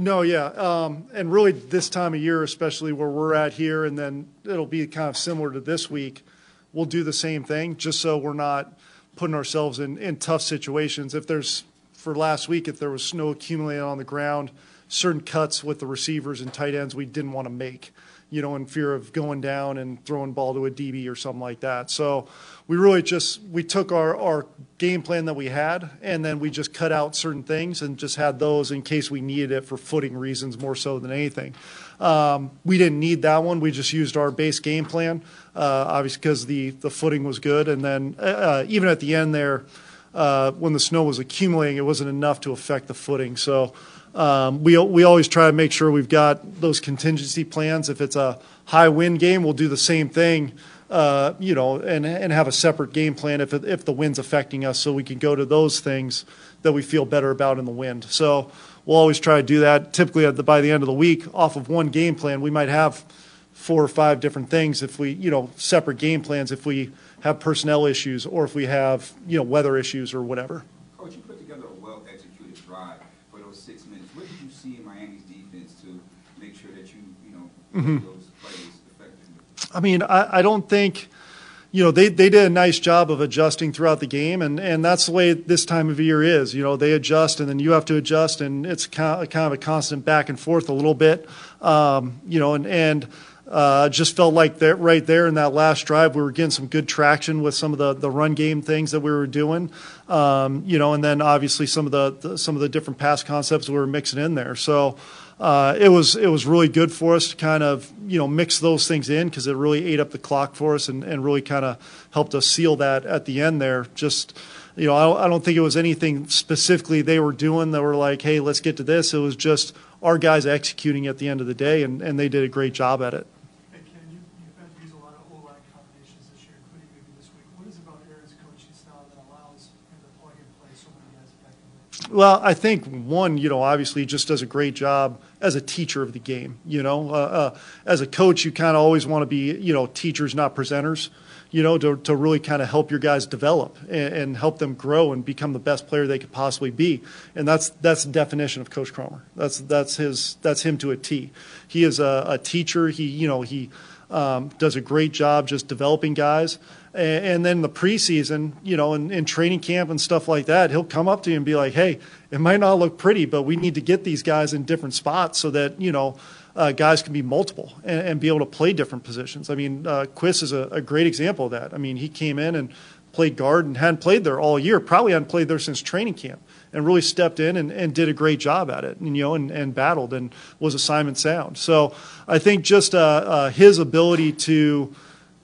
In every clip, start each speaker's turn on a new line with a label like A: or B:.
A: No, yeah, um, and really this time of year, especially where we're at here, and then it'll be kind of similar to this week. We'll do the same thing, just so we're not putting ourselves in, in tough situations. If there's for last week, if there was snow accumulating on the ground, certain cuts with the receivers and tight ends we didn't want to make, you know, in fear of going down and throwing ball to a DB or something like that. So we really just we took our, our game plan that we had and then we just cut out certain things and just had those in case we needed it for footing reasons more so than anything. Um, we didn't need that one. We just used our base game plan, uh, obviously because the the footing was good. And then uh, even at the end there, uh, when the snow was accumulating, it wasn't enough to affect the footing. So. Um, we we always try to make sure we've got those contingency plans. If it's a high wind game, we'll do the same thing, uh, you know, and and have a separate game plan if if the wind's affecting us, so we can go to those things that we feel better about in the wind. So we'll always try to do that. Typically, at the, by the end of the week, off of one game plan, we might have four or five different things if we, you know, separate game plans if we have personnel issues or if we have, you know, weather issues or whatever.
B: Coach, you put together a well-executed drive for those six minutes. What did you see in Miami's defense to make sure that you, you know, mm-hmm.
A: I mean, I, I don't think you know, they, they did a nice job of adjusting throughout the game, and, and that's the way this time of year is. You know, they adjust, and then you have to adjust, and it's kind of, kind of a constant back and forth a little bit. Um, you know, and, and uh, just felt like that right there in that last drive, we were getting some good traction with some of the, the run game things that we were doing. Um, you know, and then obviously some of the, the some of the different pass concepts we were mixing in there. So uh, it was it was really good for us to kind of you know mix those things in because it really ate up the clock for us and, and really kind of helped us seal that at the end there. Just you know, I, I don't think it was anything specifically they were doing that were like, hey, let's get to this. It was just our guys executing at the end of the day, and, and they did a great job at it. Well, I think one, you know, obviously just does a great job as a teacher of the game. You know, uh, uh, as a coach, you kind of always want to be, you know, teachers, not presenters. You know, to to really kind of help your guys develop and, and, help them grow and become the best player they could possibly be. And that's that's the definition of Coach Kromer. That's that's his that's him to a T. He is a, a teacher. He you know he um, does a great job just developing guys. And, and then the preseason, you know, in, in, training camp and stuff like that, he'll come up to you and be like, hey, it might not look pretty, but we need to get these guys in different spots so that, you know, uh, guys can be multiple and, and, be able to play different positions. I mean, uh, Quiss is a, a great example of that. I mean, he came in and played guard and hadn't played there all year, probably hadn't played there since training camp and really stepped in and, and did a great job at it, and, you know, and, and battled and was assignment sound. So I think just uh, uh, his ability to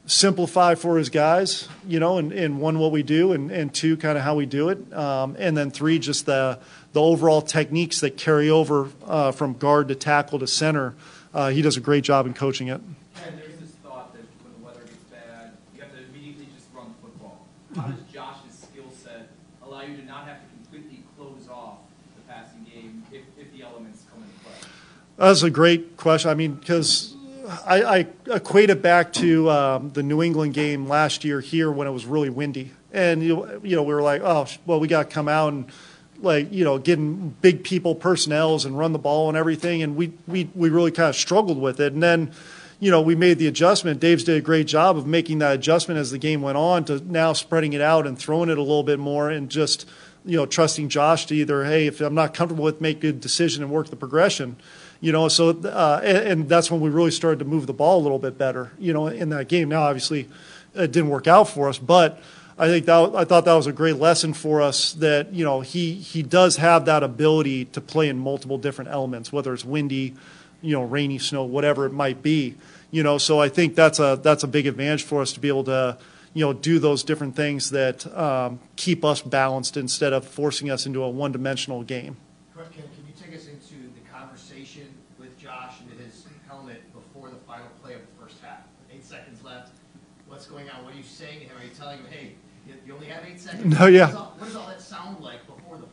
A: simplify for his guys, you know, and, and one, what we do, and, and two, kind of how we do it. Um, and then three, just the, the overall techniques that carry over uh, from guard to tackle to center. Uh, he does a great job in coaching it.
C: And there's this thought that when the weather gets bad, you have to immediately just run the football. How does Josh's skill set allow you to not have to completely close off the passing game if, if the elements come into play?
A: That's a great question. I mean, because I, I, equate it back to um, the New England game last year here when it was really windy, and you, you know we were like, oh well, we got to come out and like you know getting big people personnels and run the ball and everything, and we we we really kind of struggled with it, and then. You know, we made the adjustment. Dave's did a great job of making that adjustment as the game went on to now spreading it out and throwing it a little bit more and just, you know, trusting Josh to either, hey, if I'm not comfortable with, make a decision and work the progression you know, so uh, and, and, that's when we really started to move the ball a little bit better, you know, in that game. Now, obviously, it didn't work out for us, but I think that I thought that was a great lesson for us that you know he he does have that ability to play in multiple different elements, whether it's windy, you know, rainy, snow, whatever it might be. You know, so I think that's a that's a big advantage for us to be able to you know do those different things that um, keep us balanced instead of forcing us into a one dimensional game.
D: Can, can you take us into the conversation with Josh and his helmet before the final play of the first half? Eight seconds left. What's going on? What are you saying to him? Are you telling him, hey, you, you only have eight seconds?
A: No, yeah.
D: What does, all, what does all that sound like before the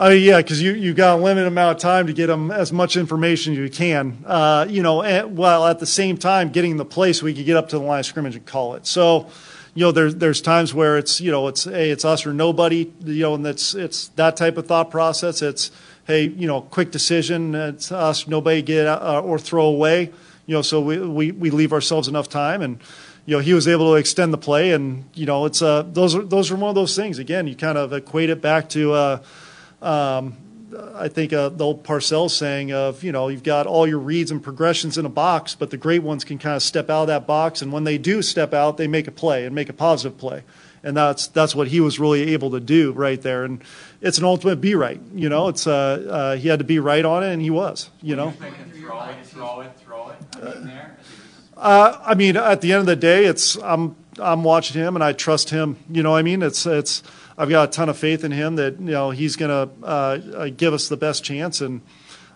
D: play?
A: Uh, yeah, because you you got a limited amount of time to get them as much information as you can. Uh, you know, and, while at the same time getting the play so we could get up to the line of scrimmage and call it. So, you know, there's there's times where it's you know it's hey it's us or nobody. You know, and that's it's that type of thought process. It's hey you know quick decision. It's us nobody get uh, or throw away. You know, so we, we we leave ourselves enough time and you know, he was able to extend the play, and you know, it's uh, those are those are one of those things. Again, you kind of equate it back to, uh, um, I think uh, the old Parcells saying of, you know, you've got all your reads and progressions in a box, but the great ones can kind of step out of that box, and when they do step out, they make a play and make a positive play, and that's that's what he was really able to do right there, and it's an ultimate be right. You know, it's uh, uh he had to be right on it, and he was. You know.
C: Throw it, throw it, throw it. I mean, there.
A: Uh, I mean, at the end of the day, it's I'm I'm watching him and I trust him. You know, what I mean, it's it's I've got a ton of faith in him that you know he's going to uh, give us the best chance, and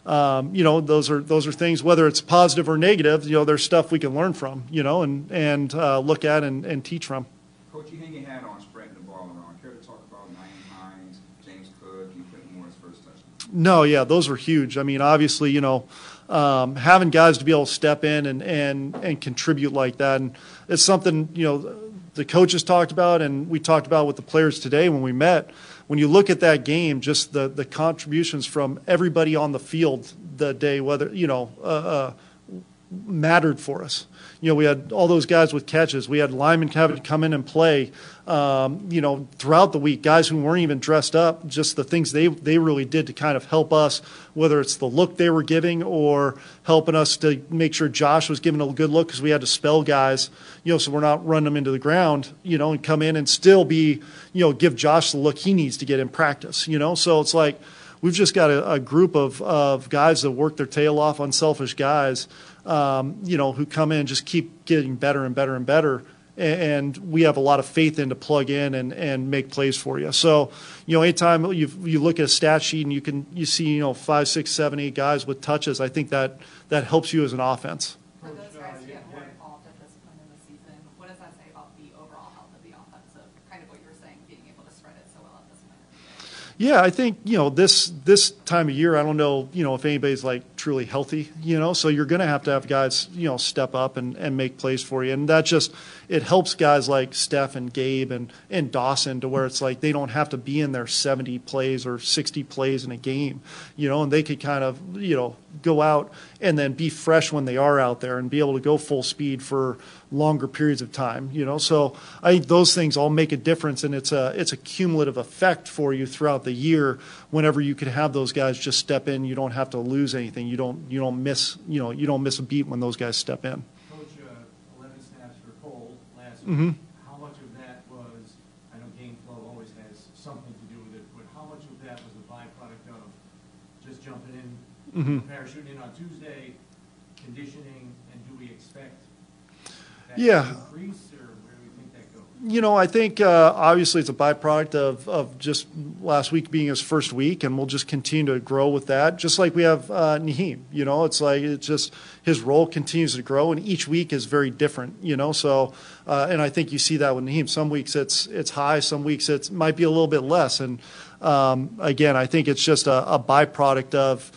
A: um, you know those are those are things whether it's positive or negative. You know, there's stuff we can learn from. You know, and and uh, look at and, and teach from.
B: Coach, you hang your hat on spreading the ball around. Care to talk about Nyheim Hines, James Cook, and Moore's first touchdown?
A: No, yeah, those were huge. I mean, obviously, you know, um, having guys to be able to step in and, and, and contribute like that. And it's something, you know, the coaches talked about and we talked about with the players today when we met. When you look at that game, just the, the contributions from everybody on the field the day, whether, you know, uh, uh, mattered for us. You know, we had all those guys with catches. We had linemen come in and play. Um, you know, throughout the week, guys who weren't even dressed up, just the things they they really did to kind of help us, whether it's the look they were giving or helping us to make sure Josh was giving a good look because we had to spell guys, you know, so we're not running them into the ground, you know, and come in and still be, you know, give Josh the look he needs to get in practice, you know. So it's like we've just got a, a group of, of guys that work their tail off, unselfish guys um, you know, who come in and just keep getting better and better and better. And we have a lot of faith in to plug in and, and make plays for you. So, you know, anytime you you look at a stat sheet and you can you see you know five, six, seven, eight guys with touches, I think that that helps you as an offense.
E: For those guys to get more involved at this point in the season, what does that say about the overall health of the offensive? Kind of what you were saying, being able to spread it so well at this point. of the year.
A: Yeah, I think you know this this time of year. I don't know you know if anybody's like truly healthy. You know, so you're going to have to have guys you know step up and, and make plays for you, and that just it helps guys like Steph and Gabe and and Dawson to where it's like they don't have to be in their 70 plays or 60 plays in a game. You know, and they could kind of you know go out and then be fresh when they are out there and be able to go full speed for longer periods of time. You know, so I think those things all make a difference, and it's a it's a cumulative effect for you throughout the year. Whenever you can have those guys just step in, you don't have to lose anything. You don't you don't miss you know you don't miss a beat when those guys step in.
F: Coach, uh, 11 snaps for Cole last week. How much of that was, I know game flow always has something to do with it, but how much of that was a byproduct of just jumping in,
A: Mhm.
F: parachuting in on Tuesday, conditioning, and do we expect that
A: Yeah.
F: to increase, or where do we think that goes?
A: You know, I think uh, obviously it's a byproduct of, of just last week being his first week, and we'll just continue to grow with that. Just like we have uh, Nyheim, you know, it's like it's just his role continues to grow, and each week is very different, you know. So, uh, and I think you see that with Nyheim. Some weeks it's it's high, some weeks it might be a little bit less, and um, again, I think it's just a, a byproduct of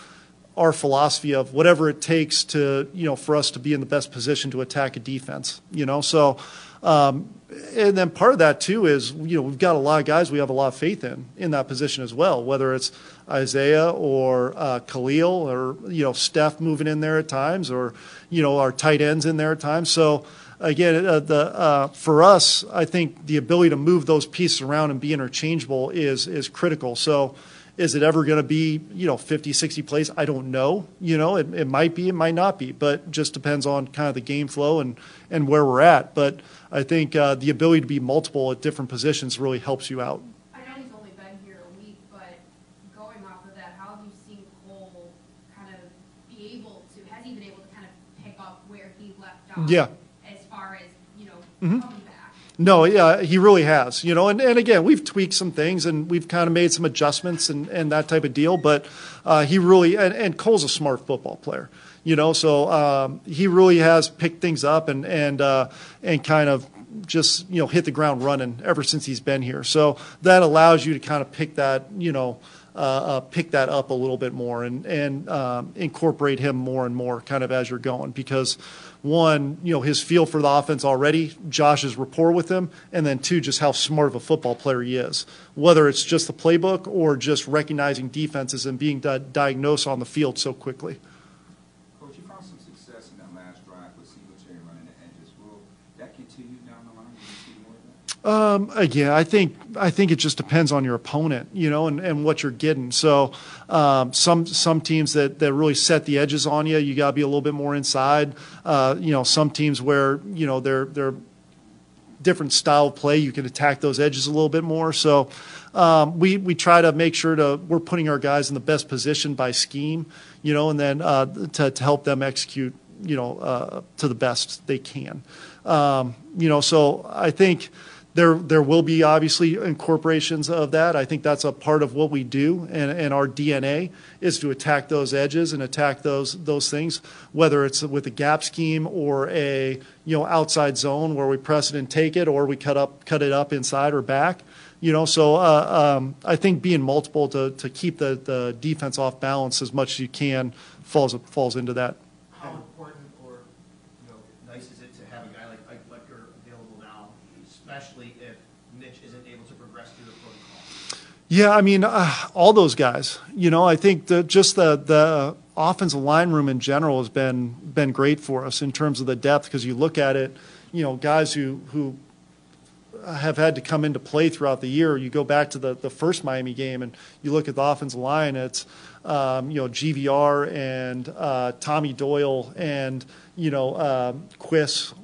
A: our philosophy of whatever it takes to you know for us to be in the best position to attack a defense you know? So um, and then part of that too is you know we've got a lot of guys we have a lot of faith in in that position as well whether it's Isaiah or uh, Khalil or you know Steph moving in there at times or you know our tight ends in there at times. So again uh, the uh, for us I think the ability to move those pieces around and be interchangeable is is critical. So Is it ever going to be, you know, 50, 60 plays? I don't know. You know, it, it might be, it might not be, but just depends on kind of the game flow and, and where we're at. But I think uh, the ability to be multiple at different positions really helps you out.
G: I know he's only been here a week, but going off of that, how have you seen Cole kind of be able to, has he been able to kind of pick up where he left off?
A: Yeah.
G: As far as, you know,
A: Mhm. No, yeah, he really has. You know, and, and again, we've tweaked some things and we've kind of made some adjustments and, and that type of deal. But uh, he really, and, and Cole's a smart football player. You know, so um, he really has picked things up and and uh, and kind of just you know hit the ground running ever since he's been here. So that allows you to kind of pick that you know. Uh, uh, pick that up a little bit more and and um, incorporate him more and more, kind of as you're going. Because one, you know, his feel for the offense already, Josh's rapport with him, and then two, just how smart of a football player he is. Whether it's just the playbook or just recognizing defenses and being di- diagnosed on the field so quickly.
B: Coach, you found some success in that last drive with Singletary running the edges. Will that continue down the line? Will you see more of that?
A: Um, again, I think I think it just depends on your opponent, you know, and, and what you're getting. So um, some some teams that, that really set the edges on you, you got to be a little bit more inside. Uh, you know, some teams where you know they're they're different style of play, you can attack those edges a little bit more. So um, we we try to make sure to we're putting our guys in the best position by scheme, you know, and then uh, to to help them execute, you know, uh, to the best they can. Um, you know, so I think there there will be obviously incorporations of that. I think that's a part of what we do, and, and our DNA is to attack those edges and attack those those things, whether it's with a gap scheme or a you know outside zone where we press it and take it, or we cut up cut it up inside or back. You know, so uh, um, I think being multiple to, to keep the, the defense off balance as much as you can falls falls into that.
D: How important or, you know, nice is it to have a guy like Ike Lecter available now, especially if Mitch isn't able to progress through the protocol?
A: Yeah, I mean, uh, all those guys. You know, I think that just the the offensive line room in general has been been great for us in terms of the depth because you look at it, you know, guys who who have had to come into play throughout the year. You go back to the, the first Miami game and you look at the offensive line. It's um, you know GVR and uh, Tommy Doyle and you know uh,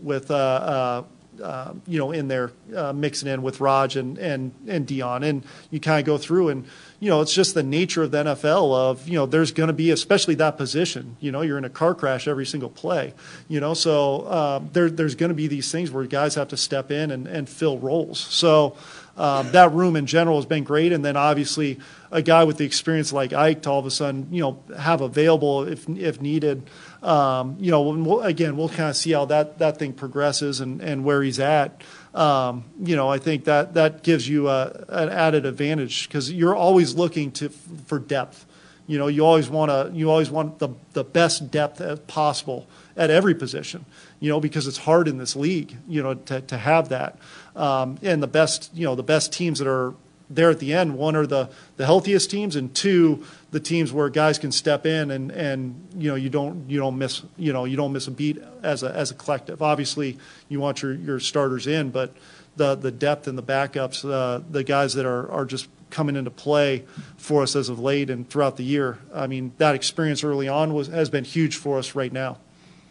A: with uh, uh, uh, you know in there uh, mixing in with Raj and and and Dion. And you kind of go through and you know it's just the nature of the NFL of you know there's going to be especially that position you know you're in a car crash every single play you know? So um, there there's going to be these things where guys have to step in and, and fill roles. So um, that room in general has been great and then obviously a guy with the experience like Ike to all of a sudden you know have available if if needed um, you know we'll, again we'll kind of see how that that thing progresses and and where he's at um, you know, I think that that gives you a, an added advantage because you're always looking to for depth. You know, you always want to you always want the the best depth as possible at every position. You know, because it's hard in this league. You know, to to have that um, and the best you know the best teams that are there at the end. One are the the healthiest teams, and two the teams where guys can step in and and you know you don't you don't miss you know you don't miss a beat as a as a collective. Obviously, you want your your starters in, but the the depth and the backups, uh, the guys that are are just coming into play for us as of late and throughout the year. I mean, that experience early on was has been huge for us right now.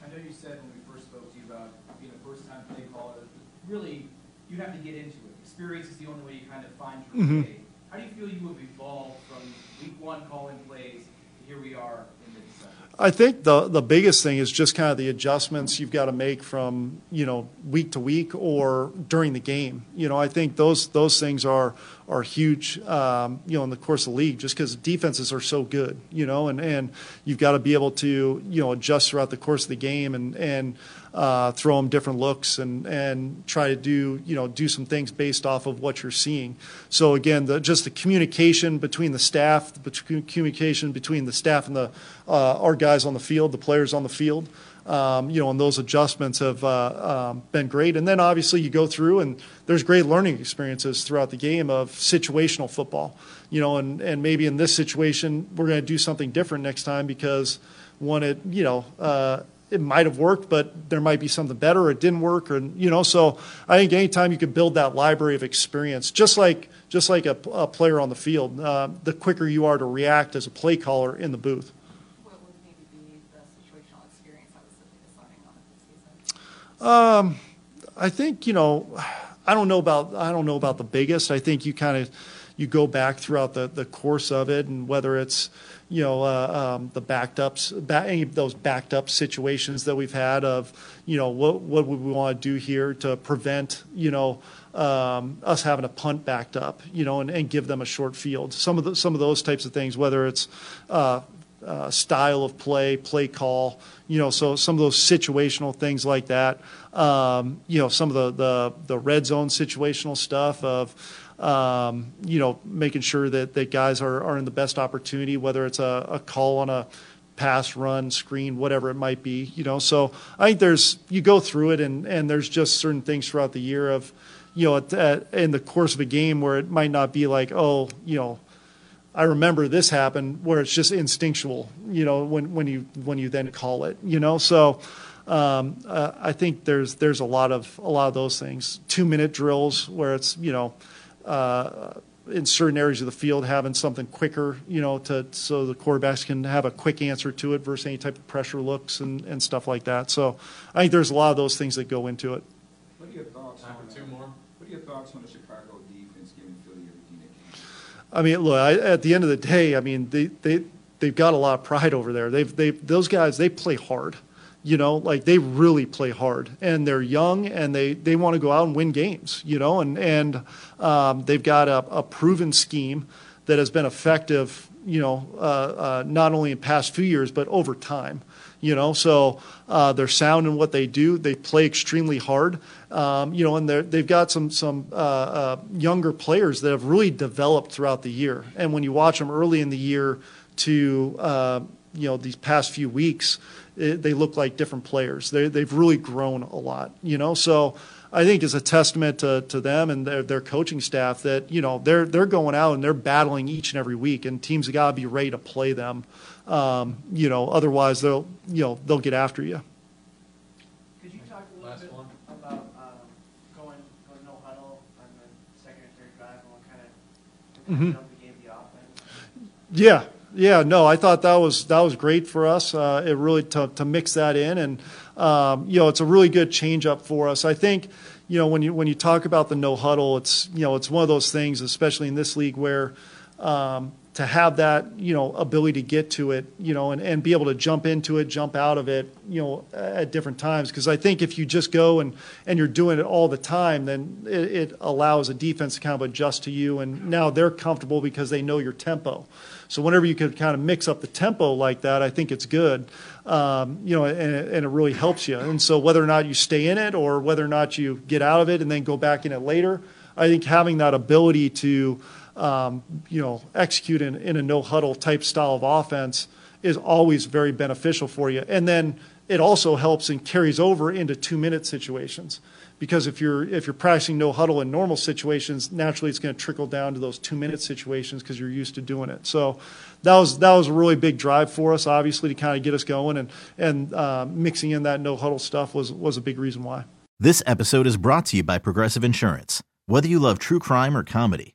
C: I know you said when we first spoke to you about being a first-time play caller, really, you have to get into it. Experience is the only way you kind of find your
A: Mhm.
C: way. How do you feel you have evolved from week one calling plays to here we are in mid-December?
A: I think the the biggest thing is just kind of the adjustments you've got to make from you know week to week or during the game. You know, I think those those things are are huge. Um, you know, in the course of the league, just because defenses are so good. You know, and and you've got to be able to you know adjust throughout the course of the game and and uh, throw them different looks and and try to do you know do some things based off of what you're seeing. So again, the, just the communication between the staff, the communication between the staff and the uh, our guys on the field, the players on the field. Um, you know, and those adjustments have uh, um, been great. And then obviously you go through and there's great learning experiences throughout the game of situational football. You know, and and maybe in this situation we're going to do something different next time because one, it you know. Uh, it might have worked, but there might be something better, or it didn't work, or you know. So I think anytime you can build that library of experience, just like just like a, a player on the field, uh, the quicker you are to react as a play caller in the booth.
E: What would maybe be the situational experience that was deciding on season?
A: I think you know, I don't know about I don't know about the biggest. I think you kind of you go back throughout the, the course of it, and whether it's you know uh, um, the backed ups, ba- any of those backed up situations that we've had of you know what what would we want to do here to prevent you know um, us having a punt backed up, you know, and, and give them a short field. Some of the, some of those types of things, whether it's uh, uh, style of play, play call, you know, so some of those situational things like that. Um, you know, some of the, the, the red zone situational stuff of, um, you know, making sure that, that guys are, are in the best opportunity, whether it's a, a call on a pass, run, screen, whatever it might be, you know. So I think there's, you go through it and, and there's just certain things throughout the year of, you know, at, at, in the course of a game where it might not be like, oh, you know, I remember this happened where it's just instinctual, you know, when, when you when you then call it, you know. So um, uh, I think there's there's a lot of a lot of those things. Two minute drills where it's you know uh, in certain areas of the field having something quicker, you know, to so the quarterbacks can have a quick answer to it versus any type of pressure looks and, and stuff like that. So I think there's a lot of those things that go into it.
B: What are your thoughts
F: Time
B: on
F: two more.
B: What are your thoughts on the Chicago defense giving Philly everything they can?
A: I mean, look, I, at the end of the day, I mean, they, they, they've got a lot of pride over there. They've, they, those guys, they play hard, you know, like they really play hard and they're young and they, they want to go out and win games, you know, and, and, um, they've got a, a proven scheme that has been effective, you know, uh, uh, not only in past few years, but over time, you know, so, uh, they're sound in what they do. They play extremely hard, um, you know, and they've got some, some, uh, uh, younger players that have really developed throughout the year. And when you watch them early in the year to, uh, you know, these past few weeks, it, they look like different players. They, they've really grown a lot, you know, so, I think it's a testament to, to them and their, their coaching staff that you know they're they're going out and they're battling each and every week, and teams have got to be ready to play them. Um, you know, otherwise they'll you know they'll get after you.
H: Could you talk a little
F: Last
H: bit
F: one.
H: about um, going, going no huddle on the second and third drive and what kind of
A: Mhm.
H: jump it gave the offense?
A: Yeah, yeah, no, I thought that was that was great for us. Uh, it really to to mix that in, and um, you know, it's a really good change up for us. I think, you know, when you when you talk about the no huddle, it's you know, it's one of those things, especially in this league, where um, to have that you know ability to get to it, you know, and, and be able to jump into it, jump out of it, you know, at different times. Because I think if you just go and and you're doing it all the time, then it, it allows a defense to kind of adjust to you, and now they're comfortable because they know your tempo. So whenever you could kind of mix up the tempo like that, I think it's good, um, you know, and, and it really helps you. And so whether or not you stay in it or whether or not you get out of it and then go back in it later, I think having that ability to, um, you know, execute in, in a no huddle type style of offense is always very beneficial for you. And then it also helps and carries over into two minute situations because if you're if you're practicing no huddle in normal situations, naturally it's going to trickle down to those two minute situations because you're used to doing it. So that was that was a really big drive for us, obviously, to kind of get us going, and and uh, mixing in that no huddle stuff was was a big reason why.
I: This episode is brought to you by Progressive Insurance. Whether you love true crime or comedy,